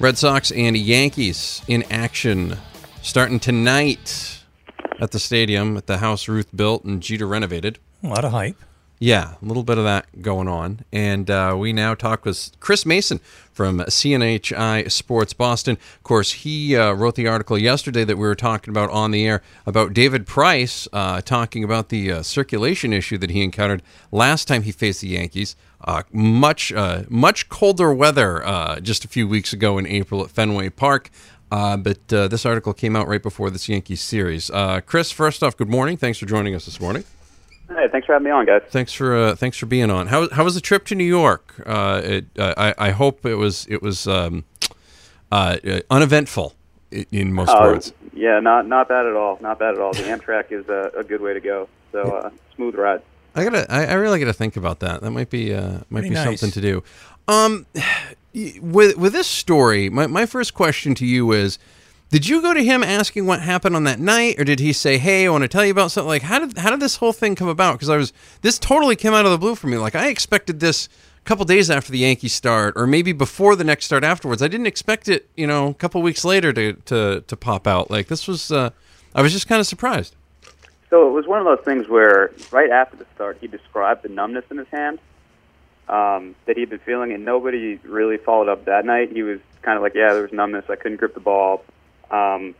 Red Sox and Yankees in action starting tonight at the stadium at the house Ruth built and Jeter renovated. A lot of hype. Yeah, a little bit of that going on. And uh, we now talk with Chris Mason from CNHI Sports Boston. Of course, he uh, wrote the article yesterday that we were talking about on the air about David Price uh, talking about the uh, circulation issue that he encountered last time he faced the Yankees. Uh, much uh, much colder weather just a few weeks ago in April at Fenway Park. but this article came out right before this Yankees series. Chris, first off, good morning. Thanks for joining us this morning. Hey, thanks for having me on, guys. Thanks for uh, thanks for being on. How how was the trip to New York? Uh, it, uh, I I hope it was it was um, uh, uneventful in most oh, words. Yeah, not not bad at all. Not bad at all. The Amtrak is a, a good way to go. So uh, smooth ride. I gotta I, I really gotta think about that. That might be uh, might Pretty be nice. something to do. Um, with with this story, my my first question to you is did you go to him asking what happened on that night, or did he say, "Hey, I want to tell you about something"? Like, how did how did this whole thing come about? Because I was this totally came out of the blue for me. Like, I expected this a couple days after the Yankees start, or maybe before the next start afterwards. I didn't expect it, you know, a couple weeks later to to to pop out. Like, this was, uh, I was just kind of surprised. So it was one of those things where right after the start, he described the numbness in his hand um, that he'd been feeling, and nobody really followed up that night. He was kind of like, "Yeah, there was numbness. I couldn't grip the ball." Um,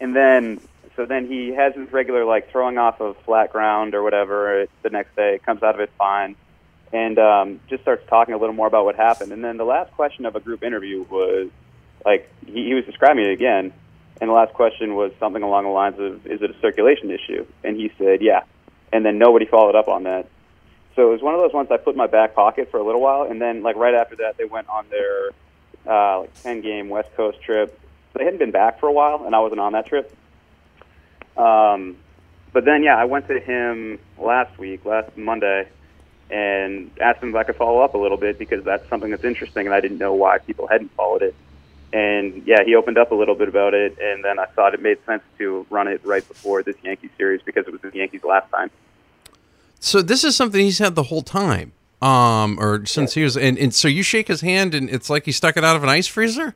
and then, so then he has his regular like throwing off of flat ground or whatever the next day. it Comes out of it fine, and um, just starts talking a little more about what happened. And then the last question of a group interview was like he, he was describing it again, and the last question was something along the lines of, "Is it a circulation issue?" And he said, "Yeah." And then nobody followed up on that. So it was one of those ones I put in my back pocket for a little while, and then like right after that, they went on their uh, like ten game West Coast trip they hadn't been back for a while, and I wasn't on that trip. Um, but then, yeah, I went to him last week, last Monday, and asked him if I could follow up a little bit because that's something that's interesting, and I didn't know why people hadn't followed it. And yeah, he opened up a little bit about it, and then I thought it made sense to run it right before this Yankee series because it was the Yankees last time. So this is something he's had the whole time, um, or since yeah. he was, and, and so you shake his hand, and it's like he stuck it out of an ice freezer.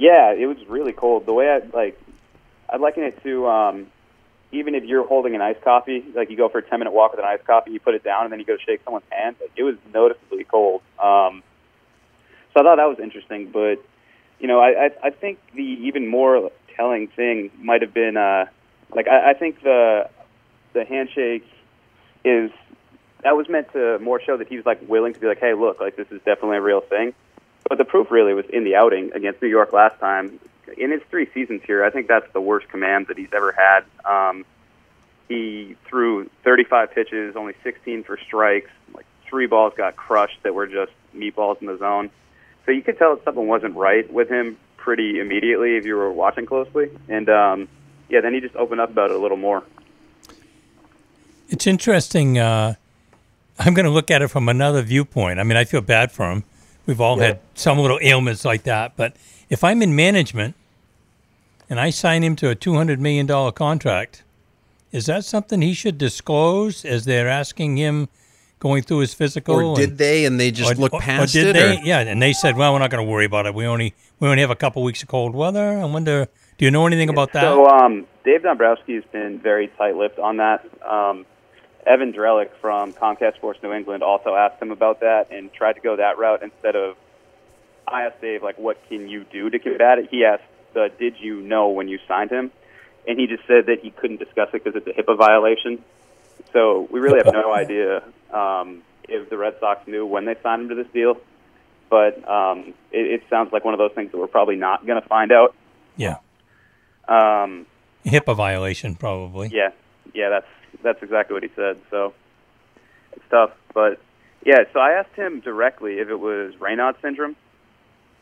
Yeah, it was really cold. The way I like, I'd liken it to um, even if you're holding an iced coffee, like you go for a 10 minute walk with an iced coffee, you put it down, and then you go shake someone's hand. Like, it was noticeably cold. Um, so I thought that was interesting. But you know, I I, I think the even more telling thing might have been uh, like I, I think the the handshake is that was meant to more show that he was like willing to be like, hey, look, like this is definitely a real thing. But the proof really was in the outing against New York last time. In his three seasons here, I think that's the worst command that he's ever had. Um, he threw 35 pitches, only 16 for strikes. Like three balls got crushed that were just meatballs in the zone. So you could tell that something wasn't right with him pretty immediately if you were watching closely. And um, yeah, then he just opened up about it a little more. It's interesting. Uh, I'm going to look at it from another viewpoint. I mean, I feel bad for him We've all yeah. had some little ailments like that. But if I'm in management and I sign him to a $200 million contract, is that something he should disclose as they're asking him going through his physical? Or did and, they and they just look past or did it? They, or? Yeah, and they said, well, we're not going to worry about it. We only we only have a couple weeks of cold weather. I wonder, do you know anything about that? So um, Dave Dombrowski has been very tight-lipped on that. Um, Evan Drellich from Comcast Sports New England also asked him about that and tried to go that route instead of I asked Dave like, what can you do to combat it? He asked, uh, did you know when you signed him? And he just said that he couldn't discuss it because it's a HIPAA violation. So we really have no idea um, if the Red Sox knew when they signed him to this deal. But um, it, it sounds like one of those things that we're probably not going to find out. Yeah. Um, HIPAA violation, probably. Yeah, yeah, that's that's exactly what he said. So it's tough, but yeah. So I asked him directly if it was Raynaud syndrome,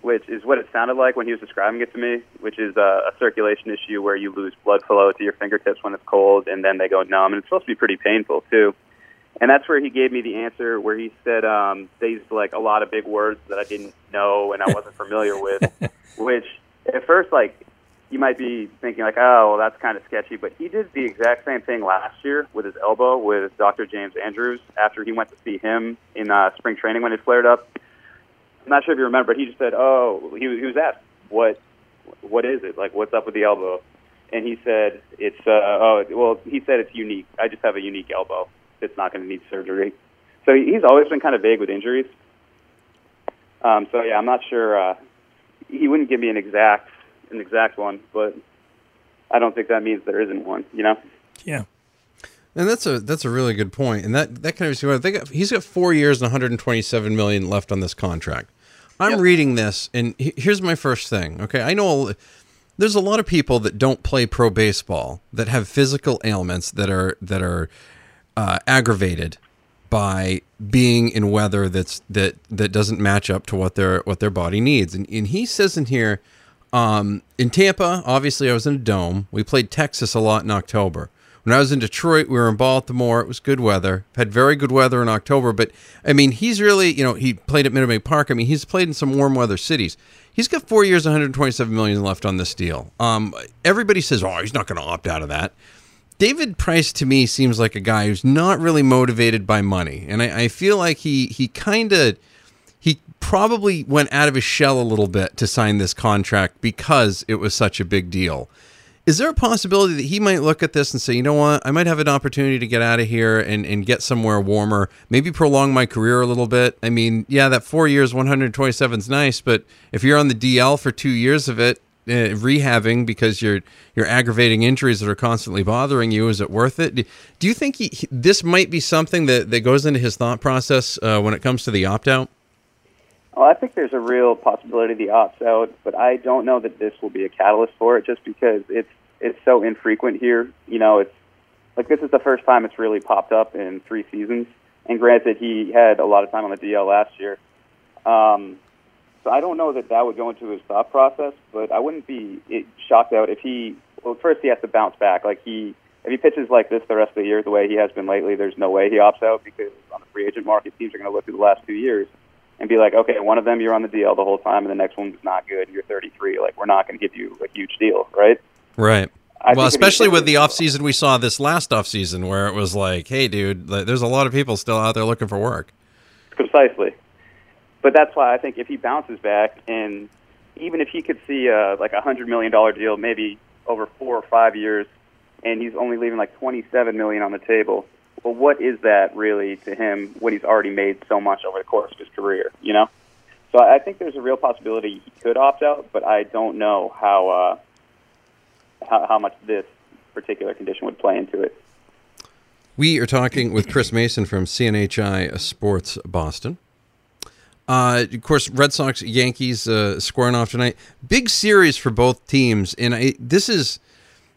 which is what it sounded like when he was describing it to me, which is a, a circulation issue where you lose blood flow to your fingertips when it's cold, and then they go numb, and it's supposed to be pretty painful too. And that's where he gave me the answer, where he said um, they used like a lot of big words that I didn't know and I wasn't familiar with, which at first like you might be thinking like, oh, well, that's kind of sketchy, but he did the exact same thing last year with his elbow with Dr. James Andrews after he went to see him in uh, spring training when it flared up. I'm not sure if you remember, but he just said, "Oh, he he was asked what what is it like? What's up with the elbow?" And he said, "It's uh, oh well." He said it's unique. I just have a unique elbow. It's not going to need surgery. So he's always been kind of vague with injuries. Um, so yeah, I'm not sure. Uh, he wouldn't give me an exact an exact one, but I don't think that means there isn't one. You know? Yeah. And that's a that's a really good point. And that that kind of they got he's got four years and 127 million left on this contract. I'm Yep. reading this, and he- here's my first thing. Okay, I know a- there's a lot of people that don't play pro baseball that have physical ailments that are that are uh, aggravated by being in weather that's that that doesn't match up to what their what their body needs. And, and he says in here, um, in Tampa, obviously I was in a dome. We played Texas a lot in October. When I was in Detroit, we were in Baltimore. It was good weather. Had very good weather in October. But I mean, he's really you know he played at Minute Maid Park. I mean, he's played in some warm weather cities. He's got four years, 127 million left on this deal. Um, everybody says, "Oh, he's not going to opt out of that." David Price to me seems like a guy who's not really motivated by money, and I, I feel like he he kind of probably went out of his shell a little bit to sign this contract because it was such a big deal. Is there a possibility that he might look at this and say, you know what, I might have an opportunity to get out of here and, and get somewhere warmer, maybe prolong my career a little bit? I mean, yeah, that four years, 127 is nice, but if you're on the DL for two years of it, uh, rehabbing because you're you're aggravating injuries that are constantly bothering you, is it worth it? Do, do you think he, he- this might be something that, that goes into his thought process uh, when it comes to the opt out? Well, I think there's a real possibility the opts out, but I don't know that this will be a catalyst for it, just because it's it's so infrequent here. You know, it's like this is the first time it's really popped up in three seasons. And granted, he had a lot of time on the DL last year, um, so I don't know that that would go into his thought process. But I wouldn't be shocked out if he. Well, first he has to bounce back. Like he, if he pitches like this the rest of the year, the way he has been lately, there's no way he opts out because on the free agent market, teams are going to look at the last two years and be like, okay, one of them you're on the DL the whole time, and the next one's not good. You're 33. Like we're not going to give you a huge deal, right? Right. I well, think if he especially with the pitches- off season we saw this last off season where it was like, hey, dude, there's a lot of people still out there looking for work. Precisely. But that's why I think if he bounces back, and even if he could see a, like a hundred million dollar deal, maybe over four or five years, and he's only leaving like twenty seven million on the table. What is that really to him What he's already made so much over the course of his career? You know. So I think there's a real possibility he could opt out, but I don't know how uh, how, how much this particular condition would play into it. We are talking with Chris Mason from CNHI Sports Boston. Uh, of course, Red Sox Yankees uh, squaring off tonight. Big series for both teams, and I, this is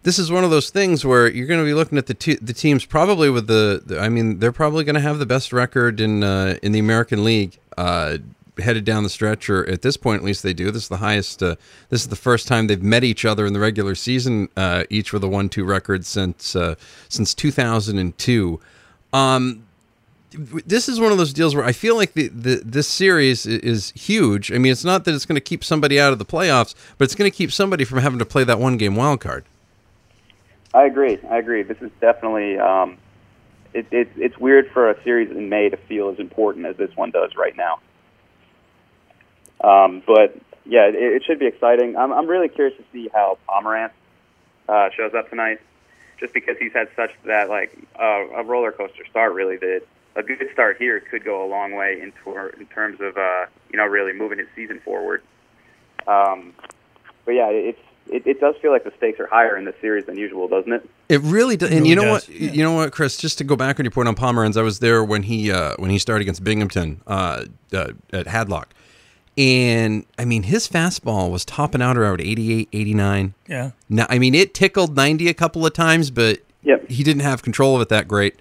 this is one of those things where you're going to be looking at the the teams probably with the, the I mean they're probably going to have the best record in uh, in the American League uh, headed down the stretch, or at this point at least they do. This is the highest. Uh, this is the first time they've met each other in the regular season, uh, each with a one two record since uh, since 2002. Um, this is one of those deals where I feel like the, the this series is huge. I mean, it's not that it's going to keep somebody out of the playoffs, but it's going to keep somebody from having to play that one game wild card. I agree. I agree. This is definitely um, it, it, it's weird for a series in May to feel as important as this one does right now. Um, but yeah, it, it should be exciting. I'm, I'm really curious to see how Pomeranz uh, shows up tonight, just because he's had such that like uh, a roller coaster start. Really, that a good start here could go a long way in, tor- in terms of uh, you know really moving his season forward. Um, but yeah, it's it, it does feel like the stakes are higher in this series than usual, doesn't it? It really does. And really you know does. what? You know what, Chris? Just to go back on your point on Pomeranz, I was there when he uh, when he started against Binghamton uh, uh, at Hadlock. And I mean, his fastball was topping out around 88, 89. Yeah. Now, I mean, it tickled 90 a couple of times, but Yep. he didn't have control of it that great.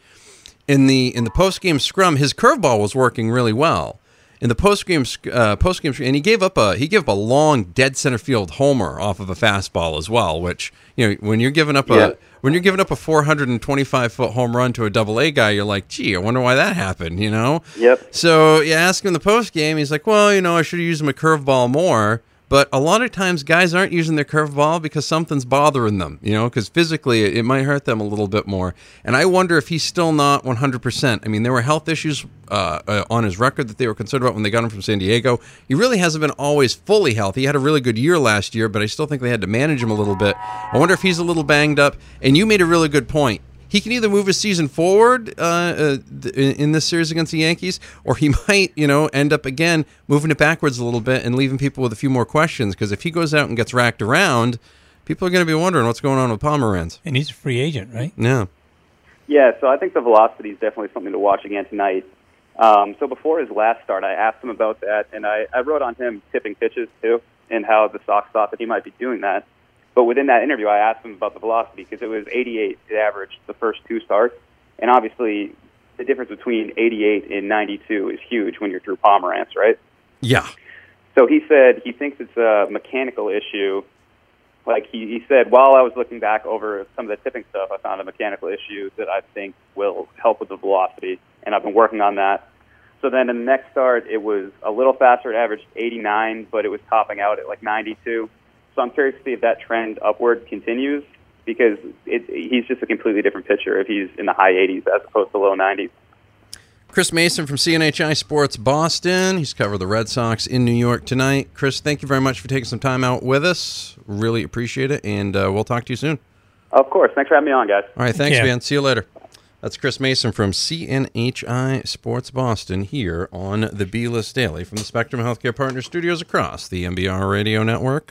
In the in the post game scrum, his curveball was working really well. In the post game uh, post game, and he gave up a he gave up a long dead center field homer off of a fastball as well. Which you know when you're giving up a Yeah. when you're giving up a 425 foot home run to a double A guy, you're like, gee, I wonder why that happened. You know. Yep. So you ask him in the post game, he's like, well, you know, I should have used my curveball more. But a lot of times, guys aren't using their curveball because something's bothering them, you know, because physically it, might hurt them a little bit more. And I wonder if he's still not 100%. I mean, there were health issues uh, uh, on his record that they were concerned about when they got him from San Diego. He really hasn't been always fully healthy. He had a really good year last year, but I still think they had to manage him a little bit. I wonder if he's a little banged up. And you made a really good point he can either move his season forward uh, uh, in this series against the Yankees, or he might, you know, end up again moving it backwards a little bit and leaving people with a few more questions. Because if he goes out and gets racked around, people are going to be wondering what's going on with Pomeranz. And he's a free agent, right? Yeah. Yeah, so I think the velocity is definitely something to watch again tonight. Um, so before his last start, I asked him about that, and I, I wrote on him tipping pitches too, and how the Sox thought that he might be doing that. But within that interview, I asked him about the velocity because it was 88 it averaged the first two starts, and obviously the difference between 88 and 92 is huge when you're through Pomeranz, right? Yeah. So he said he thinks it's a mechanical issue. Like he, he said, while I was looking back over some of the tipping stuff, I found a mechanical issue that I think will help with the velocity, and I've been working on that. So then in the next start, it was a little faster. It averaged 89, but it was topping out at like 92. So I'm curious to see if that trend upward continues because it, he's just a completely different pitcher if he's in the high 80s as opposed to low 90s. Chris Mason from CNHI Sports Boston. He's covered the Red Sox in New York tonight. Chris, thank you very much for taking some time out with us. Really appreciate it, and uh, we'll talk to you soon. Of course. Thanks for having me on, guys. All right. Thanks, Yeah. man. See you later. That's Chris Mason from CNHI Sports Boston here on the B List Daily from the Spectrum Healthcare Partner Studios across the MBR Radio Network.